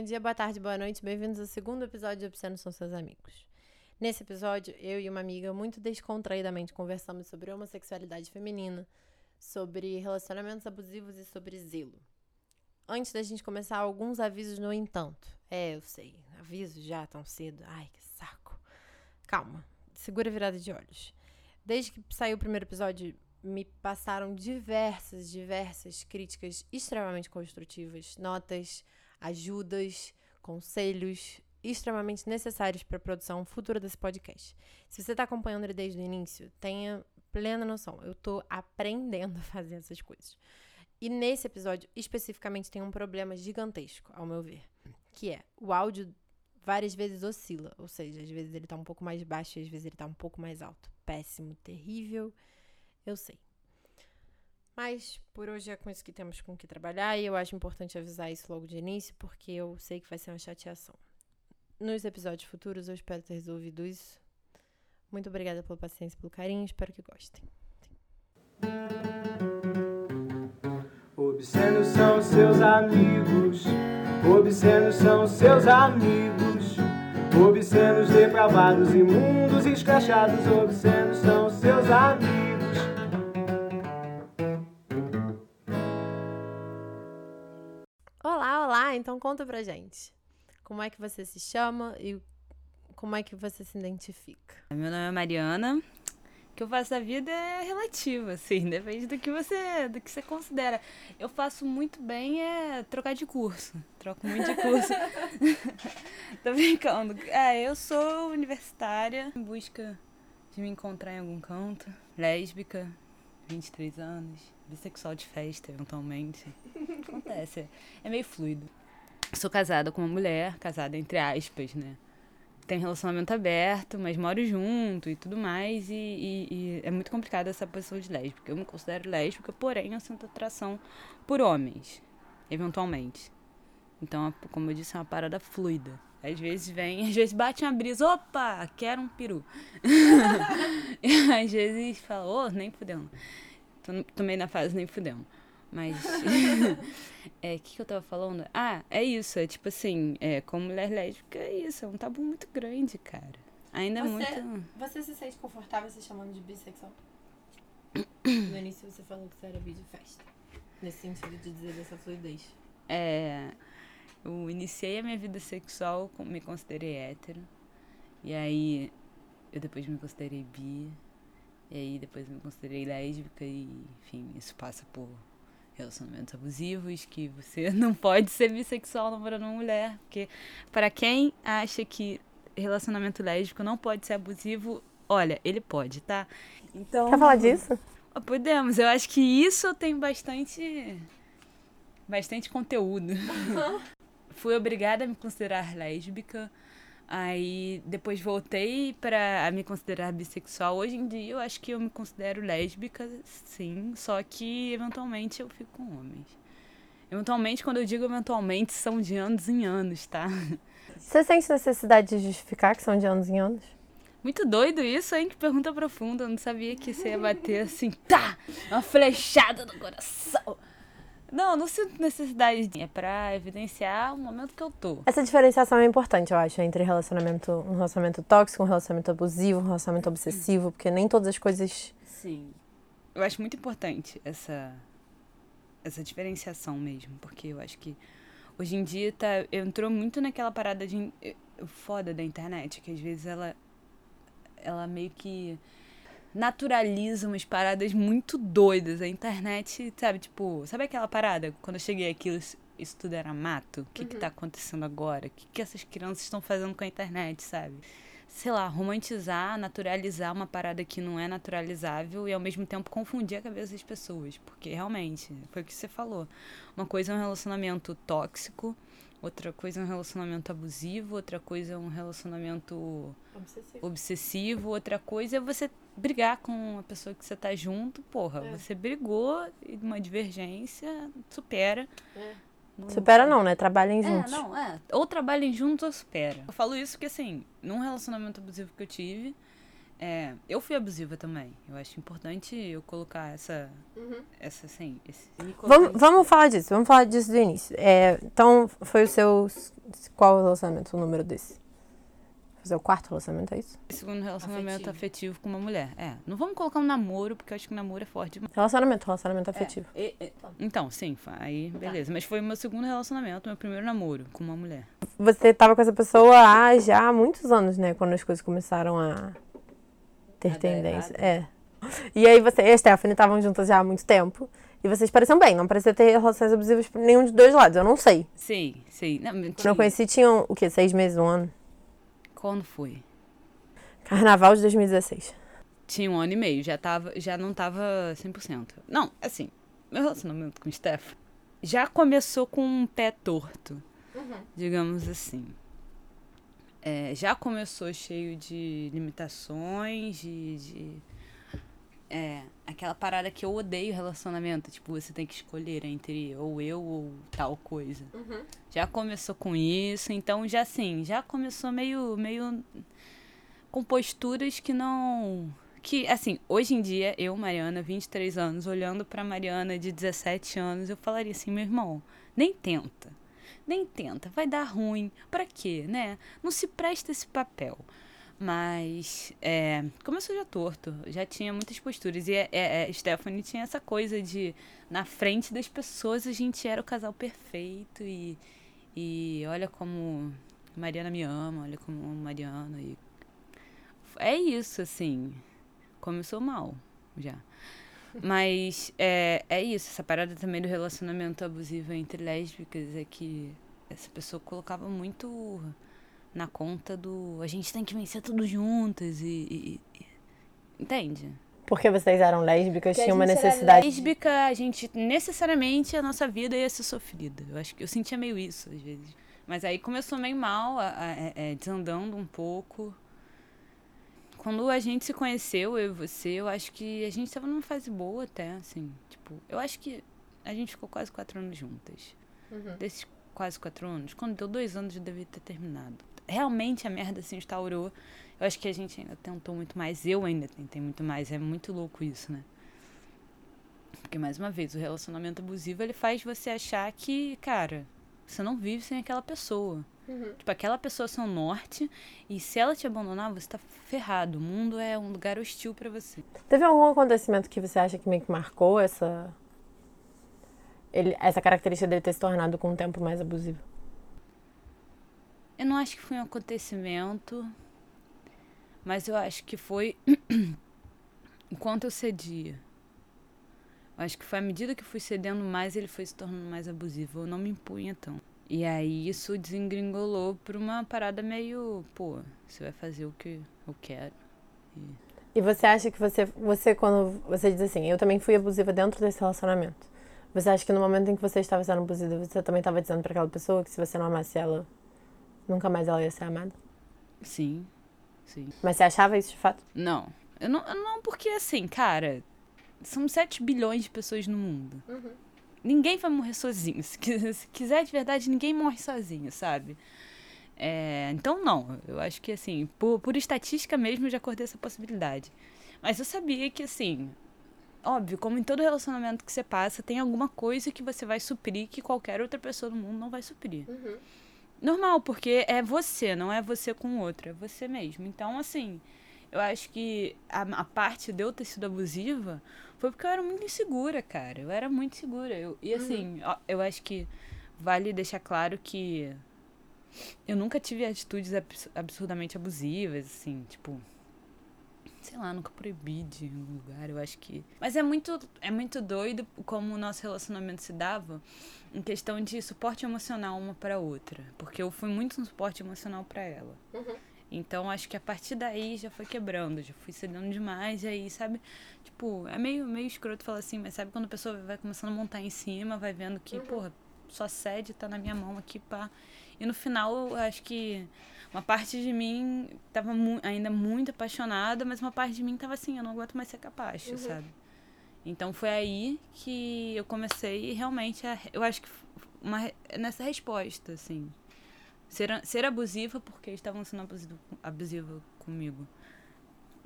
Bom dia, boa tarde, boa noite. Bem-vindos ao segundo episódio de Obscenos São Seus Amigos. Nesse episódio, eu e uma amiga muito descontraídamente conversamos sobre homossexualidade feminina, sobre relacionamentos abusivos e sobre zelo. Antes da gente começar, alguns avisos no entanto. É, eu sei, avisos já tão cedo. Ai, que saco. Calma, segura a virada de olhos. Desde que saiu o primeiro episódio, me passaram diversas, diversas críticas extremamente construtivas, notas, ajudas, conselhos extremamente necessários para a produção futura desse podcast. Se você está acompanhando ele desde o início, tenha plena noção. Eu estou aprendendo a fazer essas coisas. E nesse episódio, especificamente, tem um problema gigantesco, ao meu ver, que é o áudio várias vezes oscila, ou seja, às vezes ele tá um pouco mais baixo às vezes ele tá um pouco mais alto. Péssimo, terrível, eu sei. Mas por hoje é com isso que temos com que trabalhar e eu acho importante avisar isso logo de início, porque eu sei que vai ser uma chateação. Nos episódios futuros eu espero ter resolvido isso. Muito obrigada pela paciência e pelo carinho, espero que gostem. Obscenos são seus amigos, obscenos são seus amigos, obscenos depravados, imundos, escrachados, obscenos são seus amigos. Então conta pra gente. Como é que você se chama e como é que você se identifica? Meu nome é Mariana. O que eu faço da vida é relativo, assim, depende do que você, do que você considera. Eu faço muito bem é trocar de curso. Troco muito de curso. Tô brincando. É, eu sou universitária em busca de me encontrar em algum canto. Lésbica, 23 anos, bissexual de festa, eventualmente. Acontece. É meio fluido. Sou casada com uma mulher, casada entre aspas, né? Tem relacionamento aberto, mas moro junto e tudo mais. E, e, e é muito complicado essa posição de lésbica. Eu me considero lésbica, porém eu sinto atração por homens, eventualmente. Então, como eu disse, é uma parada fluida. Às vezes vem, às vezes bate uma brisa, opa, quero um peru. às vezes fala, ô, oh, nem fudeu. Tomei na fase, nem fudeu. Mas. é, o que, que eu tava falando? Ah, é isso. É tipo assim, é, como mulher lésbica, é isso. É um tabu muito grande, cara. Ainda você, é muito. Você se sente confortável se chamando de bissexual? No início você falou que você era vídeo festa. Nesse sentido de dizer dessa fluidez. É. Eu iniciei a minha vida sexual, me considerei hétero. E aí eu depois me considerei bi. E aí depois me considerei lésbica e, enfim, isso passa por relacionamentos abusivos, que você não pode ser bissexual namorando uma mulher, porque para quem acha que relacionamento lésbico não pode ser abusivo, olha, ele pode, tá? Então, Quer falar disso? Podemos. Eu acho que isso tem bastante bastante conteúdo. Fui obrigada a me considerar lésbica Aí depois voltei para me considerar bissexual. Hoje em dia eu acho que eu me considero lésbica, sim, só que eventualmente eu fico com homens. Eventualmente, quando eu digo eventualmente, são de anos em anos, tá? Você sente necessidade de justificar que são de anos em anos? Muito doido isso, hein? Que pergunta profunda. Eu não sabia que você ia bater assim, tá! Uma flechada no coração. Não, não sinto necessidade. É pra evidenciar o momento que eu tô. Essa diferenciação é importante, eu acho, entre relacionamento, um relacionamento tóxico, um relacionamento abusivo, um relacionamento obsessivo, porque nem todas as coisas. Sim. Eu acho muito importante essa, essa diferenciação mesmo, porque eu acho que hoje em dia tá, entrou muito naquela parada de foda da internet, que às vezes ela ela meio que naturaliza umas paradas muito doidas. A internet, sabe, tipo, sabe aquela parada? Quando eu cheguei aqui, isso tudo era mato? O que, uhum. que tá acontecendo agora? O que, que essas crianças estão fazendo com a internet, sabe? Sei lá, romantizar, naturalizar uma parada que não é naturalizável e ao mesmo tempo confundir a cabeça das pessoas. Porque realmente, foi o que você falou. Uma coisa é um relacionamento tóxico outra coisa é um relacionamento abusivo, outra coisa é um relacionamento obsessivo, obsessivo outra coisa é você brigar com a pessoa que você tá junto, porra, é. você brigou, uma divergência, supera. É. supera não, né? Trabalhem juntos. É, não, é. Ou trabalhem juntos ou supera. Eu falo isso porque, assim, num relacionamento abusivo que eu tive, é, eu fui abusiva também. Eu acho importante eu colocar essa. Uhum. Essa, assim. Esse... Vamos, vamos falar disso, vamos falar disso do início. É, então, foi o seu Qual o relacionamento, o número desse? Fazer o quarto relacionamento, é isso? Segundo relacionamento Afetivo. afetivo. com uma mulher. É. Não vamos colocar um namoro, porque eu acho que namoro é forte demais. Relacionamento, relacionamento afetivo. É, é, é. Então, sim, aí beleza. Mas foi o meu segundo relacionamento, meu primeiro namoro com uma mulher. Você tava com essa pessoa há já há muitos anos, né? Quando as coisas começaram a ter A dar tendência. É. E aí você e a Stephanie estavam juntas já há muito tempo. E vocês pareciam bem, não parecia ter relações abusivas por nenhum dos dois lados. Eu não sei. Sim, sim. Não, sim. conheci, tinham o quê? Seis meses, um ano? Quando foi? Carnaval de 2016. Tinha um ano e meio, já, tava, já não tava 100%. Não, assim, meu relacionamento com o Steph já começou com um pé torto, digamos assim. É, já começou cheio de limitações, de. de é, aquela parada que eu odeio relacionamento, tipo, você tem que escolher entre ou eu ou tal coisa. Já começou com isso, então já assim, já começou meio, meio com posturas que não. Que, assim, hoje em dia, eu, Mariana, 23 anos, olhando pra Mariana de 17 anos, eu falaria assim: meu irmão, nem tenta. Nem tenta, vai dar ruim. Pra quê, né? Não se presta esse papel. Mas, é, começou já torto, já tinha muitas posturas. E é, é, é, Stephanie tinha essa coisa de, na frente das pessoas, a gente era o casal perfeito. E, e olha como Mariana me ama, olha como Mariana. E é isso, assim. Começou mal, já. Mas é, é isso, essa parada também do relacionamento abusivo entre lésbicas é que essa pessoa colocava muito na conta do a gente tem que vencer tudo juntas e. e- e- entende? Porque vocês eram lésbicas, a tinha uma necessidade. Lésbica, a gente necessariamente a nossa vida ia ser sofrida. Eu acho que eu sentia meio isso às vezes. Mas aí começou meio mal, a- a- é, é, desandando um pouco. Quando a gente se conheceu, eu e você, eu acho que a gente tava numa fase boa até, assim. Tipo, eu acho que a gente ficou quase quatro anos juntas. Desses quase quatro anos, quando deu dois anos já devia ter terminado. Realmente a merda se instaurou. Eu acho que a gente ainda tentou muito mais. Eu ainda tentei muito mais. É muito louco isso, né? Porque, mais uma vez, o relacionamento abusivo ele faz você achar que, cara, você não vive sem aquela pessoa. Tipo, aquela pessoa é seu norte. E se ela te abandonar, você tá ferrado. O mundo é um lugar hostil pra você. Teve algum acontecimento que você acha que meio que marcou essa. Ele, essa característica dele ter se tornado com o tempo mais abusivo? Eu não acho que foi um acontecimento, mas eu acho que foi enquanto eu cedia. Eu acho que foi à medida que fui cedendo mais, ele foi se tornando mais abusivo. Eu não me impunha tão. E aí isso desengringolou pra uma parada meio, pô, você vai fazer o que eu quero. E você acha que você, você quando você diz assim, eu também fui abusiva dentro desse relacionamento. Você acha que no momento em que você estava sendo abusiva, você também estava dizendo para aquela pessoa que se você não amasse ela, nunca mais ela ia ser amada? Sim, sim. Mas você achava isso de fato? Não. Eu não, eu não porque assim, cara, são 7 bilhões de pessoas no mundo. Ninguém vai morrer sozinho. Se qui- se quiser de verdade, ninguém morre sozinho, sabe? É, então, não. Eu acho que, assim, por, por estatística mesmo, eu já acordei essa possibilidade. Mas eu sabia que, assim, óbvio, como em todo relacionamento que você passa, tem alguma coisa que você vai suprir que qualquer outra pessoa no mundo não vai suprir. Normal, porque é você, não é você com o outro, é você mesmo. Então, assim, eu acho que a, a parte de eu ter sido abusiva foi porque eu era muito insegura, cara. Eu era muito insegura. Eu, e assim, ó, eu acho que vale deixar claro que eu nunca tive atitudes abs- absurdamente abusivas, assim, tipo. Sei lá, nunca proibi de um lugar, eu acho que. Mas é muito, é muito doido como o nosso relacionamento se dava em questão de suporte emocional uma para outra. Porque eu fui muito um suporte emocional para ela. Então acho que a partir daí já foi quebrando, já fui cedendo demais, e aí, sabe, tipo, é meio, meio escroto falar assim, mas sabe quando a pessoa vai começando a montar em cima, vai vendo que, porra, sua sede tá na minha mão aqui, pá. E no final, eu acho que uma parte de mim tava mu ainda muito apaixonada, mas uma parte de mim tava assim, eu não aguento mais ser capacho, sabe? Então foi aí que eu comecei realmente a. Eu acho que uma, nessa resposta, assim. Ser, ser abusiva porque estavam sendo abusivo, abusiva comigo.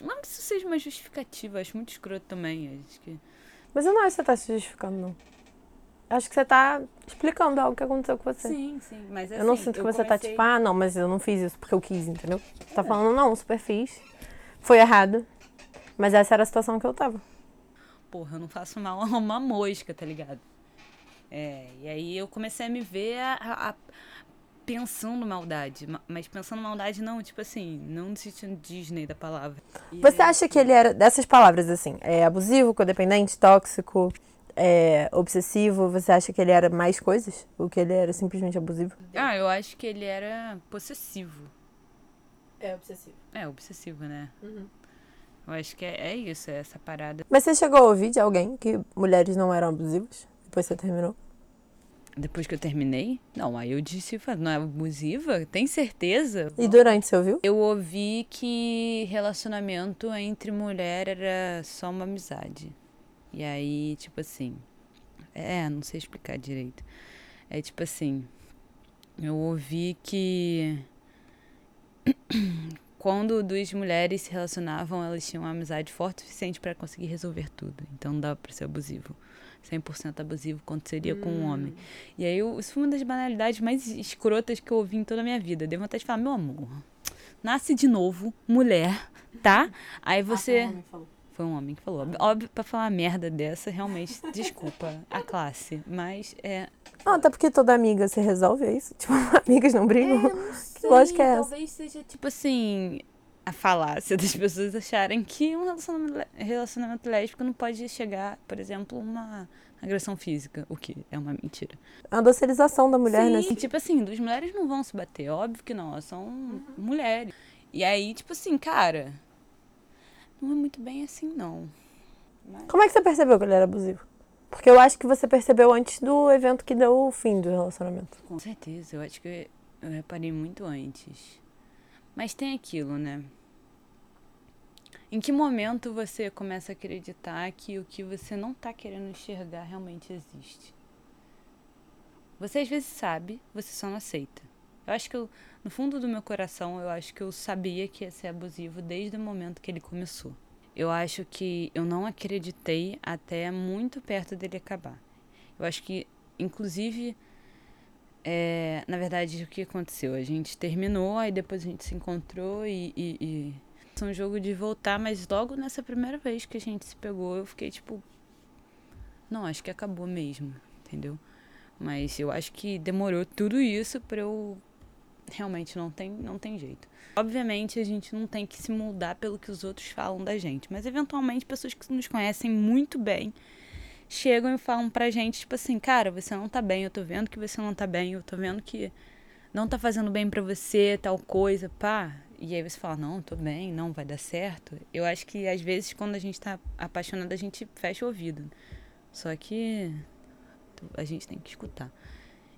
Não que isso seja uma justificativa, acho muito escroto também. Acho que. Mas eu não acho que você tá se justificando, não. Acho que você tá explicando algo que aconteceu com você. Sim, sim. Mas assim, eu não sinto que você tá tipo, ah, não, mas eu não fiz isso porque eu quis, entendeu? Tá é. falando, não, super fiz. Foi errado. Mas essa era a situação que eu tava. Porra, eu não faço mal a uma mosca, tá ligado? É, e aí eu comecei a me ver a, a, pensando maldade. Mas pensando maldade não, tipo assim, não no sentido Disney da palavra. E Você acha que ele era, dessas palavras assim, é abusivo, codependente, tóxico, é, obsessivo? Você acha que ele era mais coisas? Ou que ele era simplesmente abusivo? Ah, eu acho que ele era possessivo. É obsessivo. É, obsessivo, né? Uhum. Eu acho que é, é isso, é essa parada. Mas você chegou a ouvir de alguém que mulheres não eram abusivas? Depois você terminou? Depois que eu terminei? Não, aí eu disse, não é abusiva? Tem certeza? E durante você ouviu? Eu ouvi que relacionamento entre mulher era só uma amizade. E aí, tipo assim. É, não sei explicar direito. É tipo assim. Eu ouvi que. Quando duas mulheres se relacionavam, elas tinham uma amizade forte o suficiente para conseguir resolver tudo. Então não dava pra ser abusivo. 100% abusivo quanto seria hum. com um homem. E aí, eu, isso foi uma das banalidades mais escrotas que eu ouvi em toda a minha vida. Dei vontade de falar, meu amor, nasce de novo, mulher, tá? Aí ah, você... Ah, foi um homem que falou. Óbvio, pra falar uma merda dessa, realmente, desculpa a classe. Mas é. Ah, até porque toda amiga se resolve, é isso? Tipo, amigas não brigam? É, não sei. Que lógica é essa? Talvez seja, tipo assim, a falácia das pessoas acharem que um relacionamento, relacionamento lésbico não pode chegar, por exemplo, uma agressão física, o que é uma mentira. A docilização da mulher, né? Sim, né? tipo assim, duas mulheres não vão se bater, óbvio que não, elas são uhum. mulheres. E aí, tipo assim, cara, não é muito bem assim, não. Mas... Como é que você percebeu que ele era abusivo? Porque eu acho que você percebeu antes do evento que deu o fim do relacionamento. Com certeza, eu acho que eu reparei muito antes. Mas tem aquilo, né? Em que momento você começa a acreditar que o que você não está querendo enxergar realmente existe? Você às vezes sabe, você só não aceita. Eu acho que eu, no fundo do meu coração, eu acho que eu sabia que ia ser abusivo desde o momento que ele começou. Eu acho que eu não acreditei até muito perto dele acabar. Eu acho que, inclusive, é, na verdade, o que aconteceu? A gente terminou, aí depois a gente se encontrou e, e, e... um jogo de voltar, mas logo nessa primeira vez que a gente se pegou, eu fiquei tipo. Não, acho que acabou mesmo, entendeu? Mas eu acho que demorou tudo isso para eu. Realmente não tem, não tem jeito. Obviamente a gente não tem que se moldar pelo que os outros falam da gente, mas eventualmente pessoas que nos conhecem muito bem chegam e falam pra gente, tipo assim, cara, você não tá bem, eu tô vendo que você não tá bem, eu tô vendo que não tá fazendo bem para você, tal coisa, pá. E aí você fala, não, tô bem, não, vai dar certo. Eu acho que às vezes quando a gente tá apaixonado, a gente fecha o ouvido. Só que a gente tem que escutar.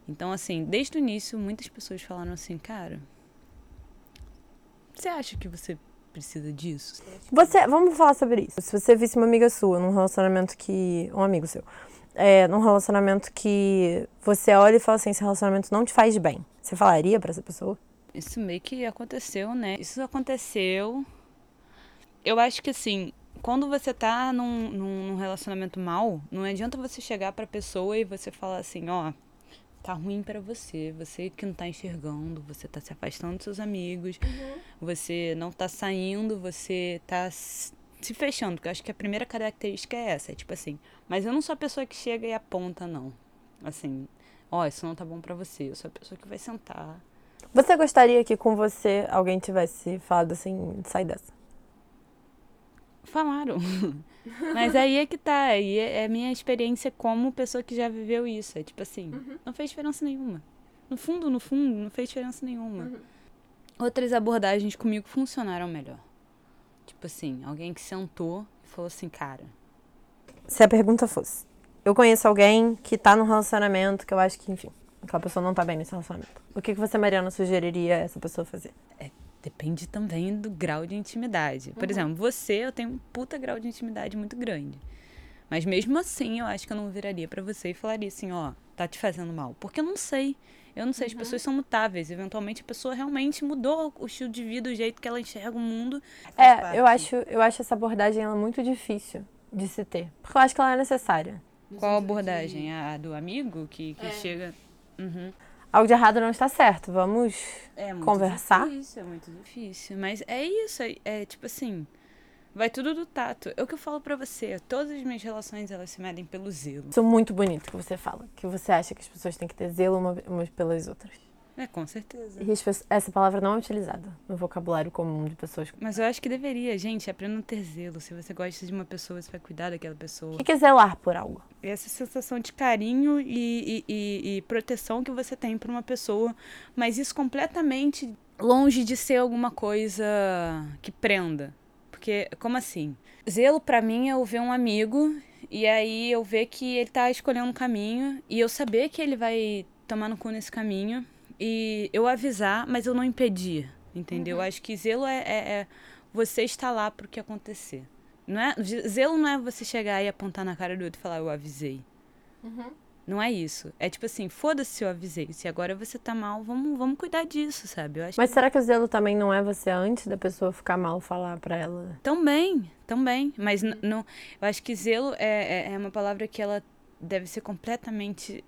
Então, assim, desde o início, muitas pessoas falaram assim, cara, você acha que você precisa disso. Você, vamos falar sobre isso. Se você visse uma amiga sua num relacionamento que. Um amigo seu. É, num relacionamento que você olha e fala assim, esse relacionamento não te faz bem. Você falaria para essa pessoa? Isso meio que aconteceu, né? Isso aconteceu. Eu acho que assim, quando você tá num, num relacionamento mal, não adianta você chegar pra pessoa e você falar assim, ó, tá ruim para você, você que não tá enxergando, você tá se afastando dos seus amigos, uhum. você não tá saindo, você tá se fechando, porque eu acho que a primeira característica é essa, é tipo assim, mas eu não sou a pessoa que chega e aponta, não. Assim, ó, oh, isso não tá bom para você, eu sou a pessoa que vai sentar. Você gostaria que com você alguém tivesse falado assim, sai dessa? Falaram. Mas aí é que tá. Aí é, é minha experiência como pessoa que já viveu isso. É tipo assim, uhum. não fez diferença nenhuma. No fundo, no fundo, não fez diferença nenhuma. Uhum. Outras abordagens comigo funcionaram melhor. Tipo assim, alguém que sentou e falou assim, cara. Se a pergunta fosse, eu conheço alguém que tá num relacionamento que eu acho que, enfim, aquela pessoa não tá bem nesse relacionamento. O que, que você, Mariana, sugeriria essa pessoa fazer? É Depende também do grau de intimidade. Por uhum. exemplo, você, eu tenho um puta grau de intimidade muito grande. Mas mesmo assim, eu acho que eu não viraria para você e falaria assim, ó, tá te fazendo mal. Porque eu não sei. Eu não sei, uhum. as pessoas são mutáveis. Eventualmente a pessoa realmente mudou o estilo de vida, o jeito que ela enxerga o mundo. É, eu acho, eu acho essa abordagem ela muito difícil de se ter. Porque eu acho que ela é necessária. Qual abordagem? A do amigo que, que É. chega. Uhum. Algo de errado não está certo. Vamos. É muito Conversar? difícil, é muito difícil. Mas é isso, é, é tipo assim. Vai tudo do tato. É o que eu falo pra você. Todas as minhas relações, elas se medem pelo zelo. Isso é muito bonito que você fala. Que você acha que as pessoas têm que ter zelo uma- umas pelas outras. É, com certeza. Essa palavra não é utilizada no vocabulário comum de pessoas. Mas eu acho que deveria, gente. Aprenda a ter zelo. Se você gosta de uma pessoa, você vai cuidar daquela pessoa. O que é zelar por algo? Essa sensação de carinho e, e, e- e proteção que você tem por uma pessoa, mas isso completamente longe de ser alguma coisa que prenda. Porque, como assim? Zelo pra mim é eu ver um amigo e aí eu ver que ele tá escolhendo um caminho e eu saber que ele vai tomar no cu nesse caminho e eu avisar, mas eu não impedir, entendeu? Acho que zelo é, é- é você estar lá pro que acontecer. Não é, zelo não é você chegar e apontar na cara do outro e falar, eu avisei. Não é isso. É tipo assim, foda-se se eu avisei. Se agora você tá mal, vamos, vamos cuidar disso, sabe? Eu acho Mas será que o zelo também não é você antes da pessoa ficar mal falar pra ela? Também, também. Mas n- não, eu acho que zelo é, é, é uma palavra que ela deve ser completamente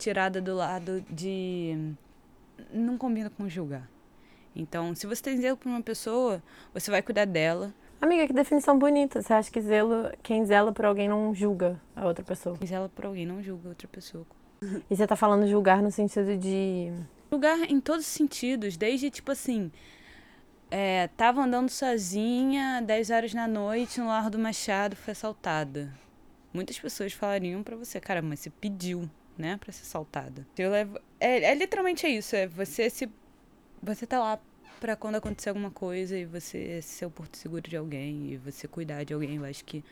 tirada do lado de. Não combina com julgar. Então, se você tem zelo por uma pessoa, você vai cuidar dela. Amiga, que definição bonita. Você acha que zelo, quem zela por alguém não julga a outra pessoa? Mas ela por alguém não julga outra pessoa. E você tá falando julgar no sentido de. Julgar em todos os sentidos, desde tipo assim. É, tava andando sozinha, 10 horas da noite, no Largo do Machado, foi assaltada. Muitas pessoas falariam pra você, cara, mas você pediu, né, pra ser. Eu levo- é, é literalmente é isso, é você se. Você tá lá pra quando acontecer alguma coisa e você ser o porto seguro de alguém e você cuidar de alguém, eu acho que.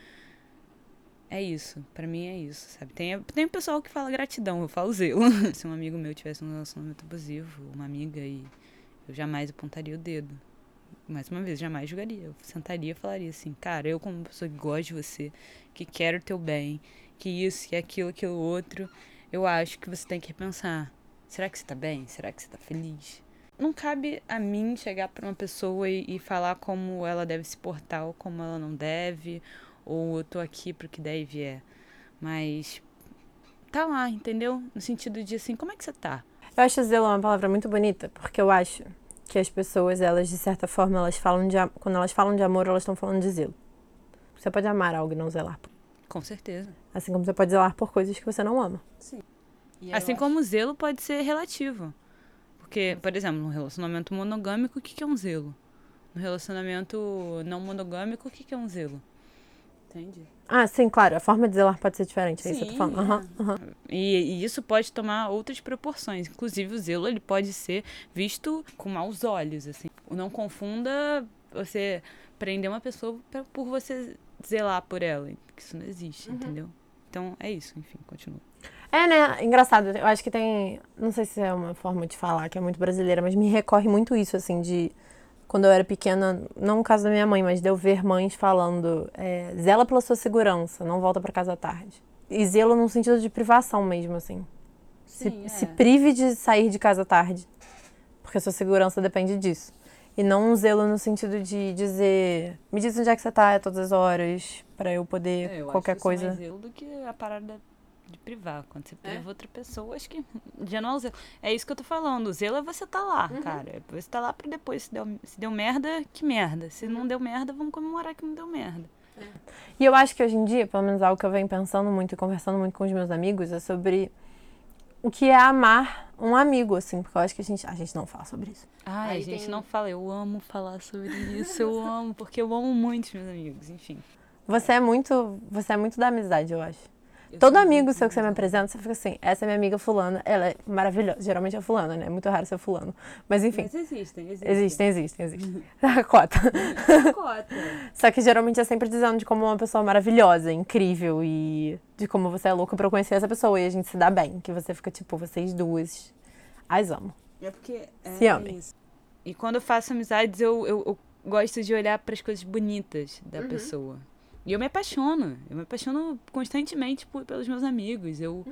É isso, pra mim é isso, sabe? Tem, tem pessoal que fala gratidão, eu falo zelo. Se um amigo meu tivesse um relacionamento abusivo, uma amiga, e eu jamais apontaria o dedo. Mais uma vez, jamais julgaria. Eu sentaria e falaria assim, cara, eu como pessoa que gosta de você, que quero o teu bem, que isso, que aquilo, aquilo outro, eu acho que você tem que repensar. Será que você tá bem? Será que você tá feliz? Não cabe a mim chegar pra uma pessoa e, e falar como ela deve se portar ou como ela não deve, ou eu tô aqui pro que deve é. Mas tá lá, entendeu? No sentido de assim, como é que você tá? Eu acho zelo uma palavra muito bonita, porque eu acho que as pessoas, elas, de certa forma, elas falam de quando elas falam de amor, elas estão falando de zelo. Você pode amar algo e não zelar. Com certeza. Assim como você pode zelar por coisas que você não ama. Assim como o zelo pode ser relativo. Porque, por exemplo, no relacionamento monogâmico, o que que é um zelo? No relacionamento não monogâmico, o que que é um zelo? Entende? Ah, sim, claro. A forma de zelar pode ser diferente. É isso que eu tô Sim, falando. Aham, aham. E, e isso pode tomar outras proporções. Inclusive, o zelo ele pode ser visto com maus olhos. Assim. Não confunda você prender uma pessoa pra- por você zelar por ela. que Isso não existe, entendeu? Então, é isso. Enfim, continua. É, né? Engraçado. Eu acho que tem. Não sei se é uma forma de falar que é muito brasileira, mas me recorre muito isso, assim, de. Quando eu era pequena, não no caso da minha mãe, mas de eu ver mães falando: é, zela pela sua segurança, não volta pra casa tarde. E zelo no sentido de privação mesmo, assim. Se, Sim, é. se prive de sair de casa tarde. Porque a sua segurança depende disso. E não um zelo no sentido de dizer: me diz onde é que você tá a todas as horas, pra eu poder É, eu qualquer acho isso coisa. mais zelo do que a parada de privar. Quando você priva outra pessoa, acho que já não é o zelo. É isso que eu tô falando. O zelo é você tá lá, cara. É Você tá lá pra depois. Se deu, se deu merda, que merda. Se não deu merda, vamos comemorar que não deu merda. E eu acho que hoje em dia, pelo menos algo que eu venho pensando muito e conversando muito com os meus amigos, é sobre o que é amar um amigo, assim, porque eu acho que a gente, a gente não fala sobre isso. Ai, Aí a gente tem- não fala. Eu amo falar sobre isso. Eu amo, porque eu amo muito os meus amigos. Enfim. Você é muito, você é muito da amizade, eu acho. Eu Todo amigo seu que você me apresenta, você fica assim, essa é minha amiga fulana, ela é maravilhosa. Geralmente é fulana, né? É muito raro ser fulano. Mas enfim, Mas existem, existem. existem, existem, existem. A cota. Cota. Só que geralmente é sempre dizendo de como uma pessoa maravilhosa, incrível e de como você é louca pra eu conhecer essa pessoa e a gente se dá bem. Que você fica tipo, vocês duas. As amo. É porque. É Se amem. isso. E quando eu faço amizades, eu, eu, eu gosto de olhar para as coisas bonitas da pessoa. E eu me apaixono. Eu me apaixono constantemente por, pelos meus amigos. Eu,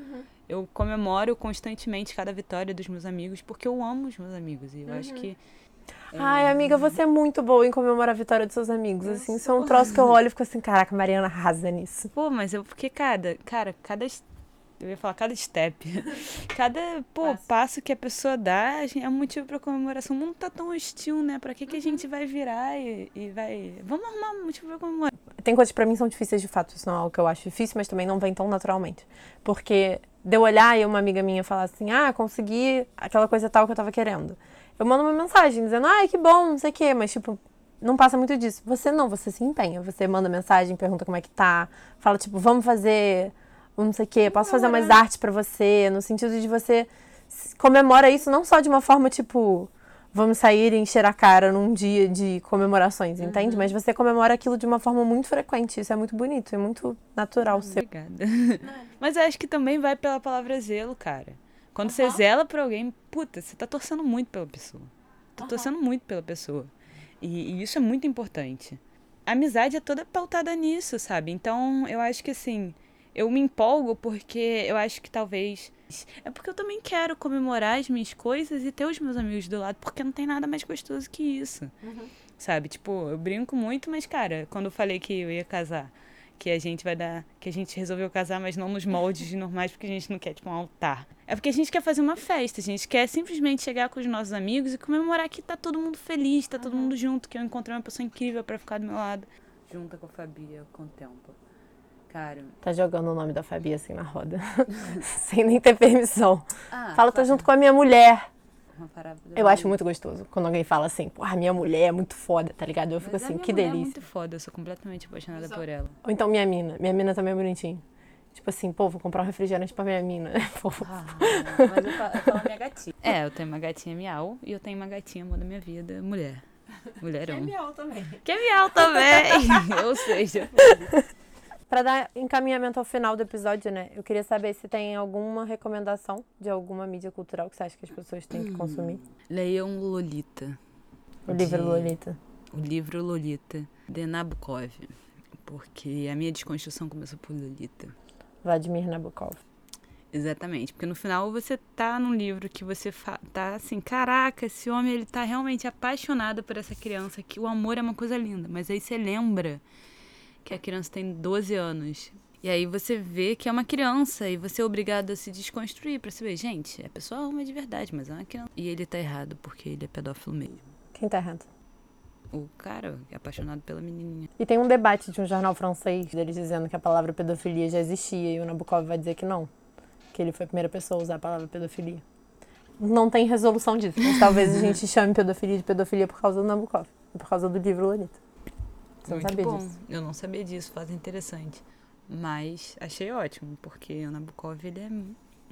eu comemoro constantemente cada vitória dos meus amigos, porque eu amo os meus amigos. E eu acho que Ai, amiga, você é muito boa em comemorar a vitória dos seus amigos. Assim, isso é um troço que eu olho e fico assim, caraca, a Mariana arrasa nisso. Pô, mas eu porque cada, cara, cada eu ia falar cada step. Cada, pô, Passo. passo. que a pessoa dá é um motivo pra comemoração. O mundo tá tão hostil, né? Pra que, que a gente vai virar e, e vai. Vamos arrumar um motivo pra comemorar. Tem coisas que pra mim são difíceis de fato, isso não é algo que eu acho difícil, mas também não vem tão naturalmente. Porque de eu olhar e uma amiga minha falar assim, ah, consegui aquela coisa tal que eu tava querendo. Eu mando uma mensagem dizendo, ai, que bom, não sei o quê, mas tipo, não passa muito disso. Você não, você se empenha. Você manda mensagem, pergunta como é que tá, fala tipo, vamos fazer um não sei o quê, posso fazer umas artes pra você, no sentido de você comemora isso não só de uma forma tipo, vamos sair e encher a cara num dia de comemorações, entende? Mas você comemora aquilo de uma forma muito frequente. Isso é muito bonito, é muito natural seu. Obrigada. Mas eu acho que também vai pela palavra zelo, cara. Quando você zela por alguém, puta, você tá torcendo muito pela pessoa. Tá torcendo muito pela pessoa. E, e isso é muito importante. A amizade é toda pautada nisso, sabe? Então, eu acho que assim, eu me empolgo porque eu acho que talvez. É porque eu também quero comemorar as minhas coisas e ter os meus amigos do lado, porque não tem nada mais gostoso que isso. Sabe? Tipo, eu brinco muito, mas, cara, quando eu falei que eu ia casar, que a gente vai dar. Que a gente resolveu casar, mas não nos moldes normais, porque a gente não quer, tipo, um altar. É porque a gente quer fazer uma festa, a gente quer simplesmente chegar com os nossos amigos e comemorar que tá todo mundo feliz, tá todo mundo junto, que eu encontrei uma pessoa incrível pra ficar do meu lado. Junta com a Fabia, contempla. Cara. Tá jogando o nome da Fabi assim na roda. Sem nem ter permissão. Ah, Fala, tô junto com a minha mulher. Uma parada Eu acho muito gostoso quando alguém fala assim, porra, minha mulher é muito foda, tá ligado? Eu fico Mas a assim, minha que É delícia. muito foda, eu sou completamente apaixonada por ela. Ou então minha mina. Minha mina também é bonitinha. Tipo assim, pô, vou comprar um refrigerante pra minha mina. Pô, Ah, mas eu falo, eu falo minha gatinha. É, eu tenho uma gatinha miau e eu tenho uma gatinha amor da minha vida, mulher. Mulherão. miau também. Que é miau também. Ou seja, Pra dar encaminhamento ao final do episódio, né? Eu queria saber se tem alguma recomendação de alguma mídia cultural que você acha que as pessoas têm que consumir. leiam Lolita. O livro De- Lolita. O livro Lolita, de Nabokov. Porque a minha desconstrução começou por Lolita. Vladimir Nabokov. Exatamente, porque no final você tá num livro que você tá assim, caraca, esse homem ele tá realmente apaixonado por essa criança, que o amor é uma coisa linda, mas aí você lembra que a criança tem 12 anos. E aí você vê que é uma criança e você é obrigado a se desconstruir pra saber, gente, a pessoa ama de verdade, mas é uma criança. E ele tá errado porque ele é pedófilo mesmo. Quem tá errado? O cara é apaixonado pela menininha. E tem um debate de um jornal francês deles dizendo que a palavra pedofilia já existia e o Nabokov vai dizer que não. Que ele foi a primeira pessoa a usar a palavra pedofilia. Não tem resolução disso, mas talvez a gente chame pedofilia de pedofilia por causa do Nabokov. Por causa do livro Lolita. Você não Muito sabia bom. disso. Eu não sabia disso, faz interessante. Mas achei ótimo, porque o Nabokov, ele é...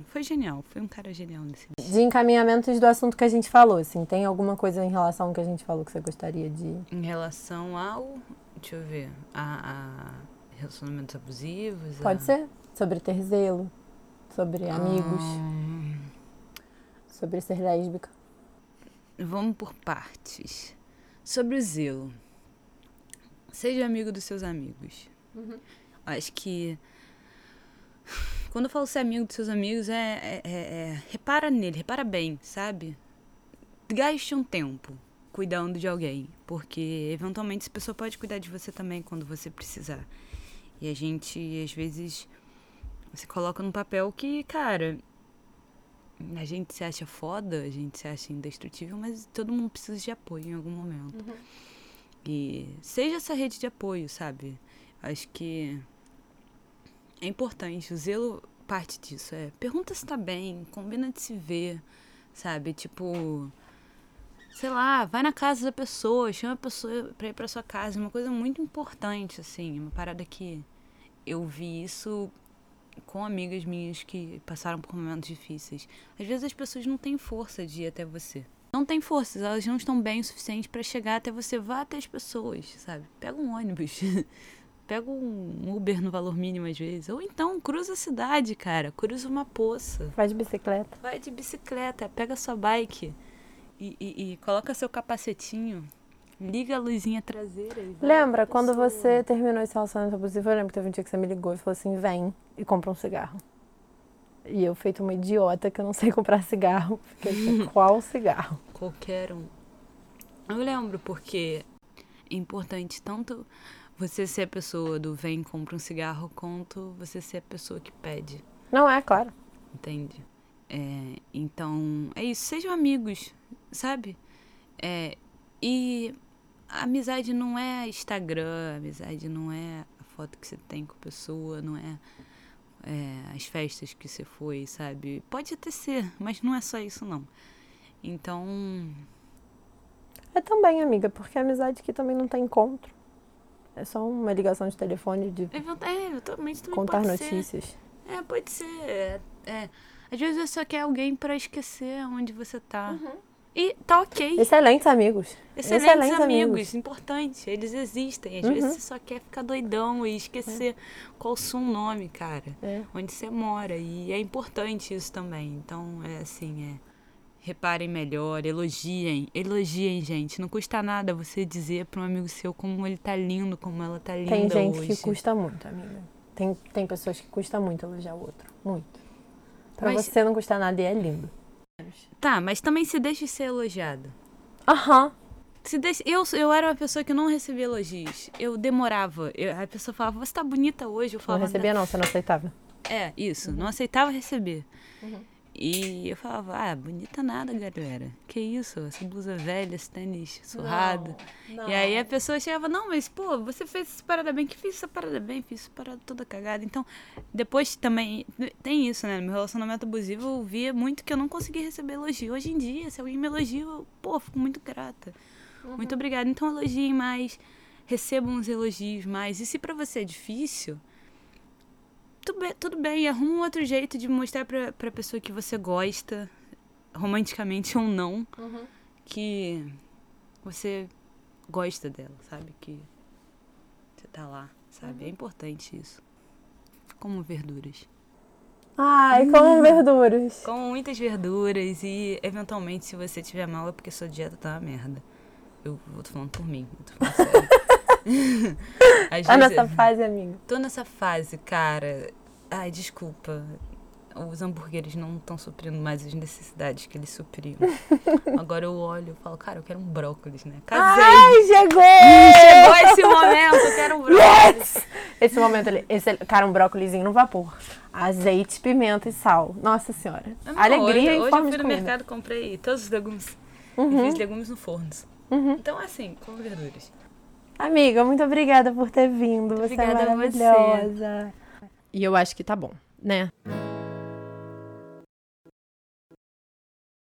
Foi genial, foi um cara genial nesse De encaminhamentos do assunto que a gente falou, assim, tem alguma coisa em relação ao que a gente falou que você gostaria de. Em relação ao. Deixa eu ver. A, a relacionamentos abusivos. Pode a- ser? Sobre ter zelo, sobre amigos, Hum, sobre ser lésbica. vamos por partes. Sobre o zelo. Seja amigo dos seus amigos. Acho que. Quando eu falo ser amigo dos seus amigos, é, é- é- é- Repara nele, repara bem, sabe? Gaste um tempo cuidando de alguém. Porque, eventualmente, essa pessoa pode cuidar de você também quando você precisar. E a gente, às vezes, se coloca num papel que, cara. A gente se acha foda, a gente se acha indestrutível, mas todo mundo precisa de apoio em algum momento. E seja essa rede de apoio, sabe? Acho que é importante. O zelo parte disso. É pergunta se tá bem, combina de se ver, sabe? Tipo, sei lá, vai na casa da pessoa, chama a pessoa pra ir pra sua casa. Uma coisa muito importante, assim. Uma parada que eu vi isso com amigas minhas que passaram por momentos difíceis. Às vezes as pessoas não têm força de ir até você. Não têm forças, elas não estão bem o suficiente pra chegar até você. Vá até as pessoas, sabe? Pega um ônibus. Pega um Uber no valor mínimo às vezes. Ou então cruza a cidade, cara. Cruza uma poça. Vai de bicicleta. Vai de bicicleta, pega sua bike e, e- e coloca seu capacetinho. Liga a luzinha traseira. E Lembra quando você terminou esse relacionamento abusivo? Eu lembro que teve um dia que você me ligou e falou assim: vem e compra um cigarro. E eu, feito uma idiota que eu não sei comprar cigarro, fiquei assim: qual cigarro? Qualquer um. Eu lembro, porque é importante tanto você ser a pessoa do vem, compra um cigarro, quanto você ser a pessoa que pede. Não é, claro. Entende? É, então, é isso. Sejam amigos, sabe? É, e a amizade não é Instagram, a amizade não é a foto que você tem com a pessoa, não é, é as festas que você foi, sabe? Pode até ser, mas não é só isso, não. Então. É também, amiga, porque a amizade aqui também não tem encontro. É só uma ligação de telefone de É, eventualmente também contar pode notícias. Ser. É, pode ser. É, é. Às vezes você só quer alguém pra esquecer onde você tá. Uhum. E tá ok. Excelentes amigos. Excelentes, Excelentes amigos, amigos. importante. Eles existem. Às Uhum. vezes você só quer ficar doidão e esquecer qual o seu nome, cara. É. Onde você mora. E é importante isso também. Então, é assim, é. Reparem melhor, elogiem. Elogiem, gente. Não custa nada você dizer pra um amigo seu como ele tá lindo, como ela tá linda Tem gente hoje. que custa muito, amiga. Tem, tem pessoas que custa muito elogiar o outro. Muito. Pra Mas- você não custar nada e é lindo. Tá, mas também se deixe ser elogiado. Aham. Se deixe... eu, eu era uma pessoa que não recebia elogios. Eu demorava. Eu- a pessoa falava, você tá bonita hoje. Eu Não falava, recebia, não, você não aceitava. É, isso. Não aceitava receber. Uhum. E eu falava, ah, bonita nada, galera. Que isso? Essa blusa velha, esse tênis surrado. E aí a pessoa chegava, não, mas pô, você fez essa parada bem, que fiz essa parada bem, fiz essa parada toda cagada. Então, depois também tem isso, né? No meu relacionamento abusivo eu via muito que eu não conseguia receber elogio. Hoje em dia, se alguém me elogia, eu, pô, fico muito grata. Muito obrigada. Então elogiem mais, recebam os elogios mais. E se pra você é difícil, tudo bem, tudo bem, arruma um outro jeito de mostrar pra, pra pessoa que você gosta, romanticamente ou não, que você gosta dela, sabe? Que você tá lá, sabe? É importante isso. Como verduras. Ai, como verduras. Como muitas verduras e, eventualmente, se você tiver mal é porque sua dieta tá uma merda. Eu vou tô falando por mim, eu tô falando sério. Às Tá nessa fase, amiga. Tô nessa fase, cara. Ai, desculpa. Os hambúrgueres não estão suprindo mais as necessidades que eles supriam. Agora eu olho e falo, cara, eu quero um brócolis, né? Casei! Ai, chegou! Chegou esse momento, eu quero um brócolis. Yes! Esse momento ali, esse, cara, um brócolizinho no vapor. Azeite, pimenta e sal. Nossa senhora. Não, Alegria hoje, em hoje forma eu fui no mercado comprei todos os legumes. Uhum. E fiz legumes no forno. Então, assim, como verduras. Amiga, muito obrigada por ter vindo. Você Obrigada é a você. maravilhosa. E eu acho que tá bom, né?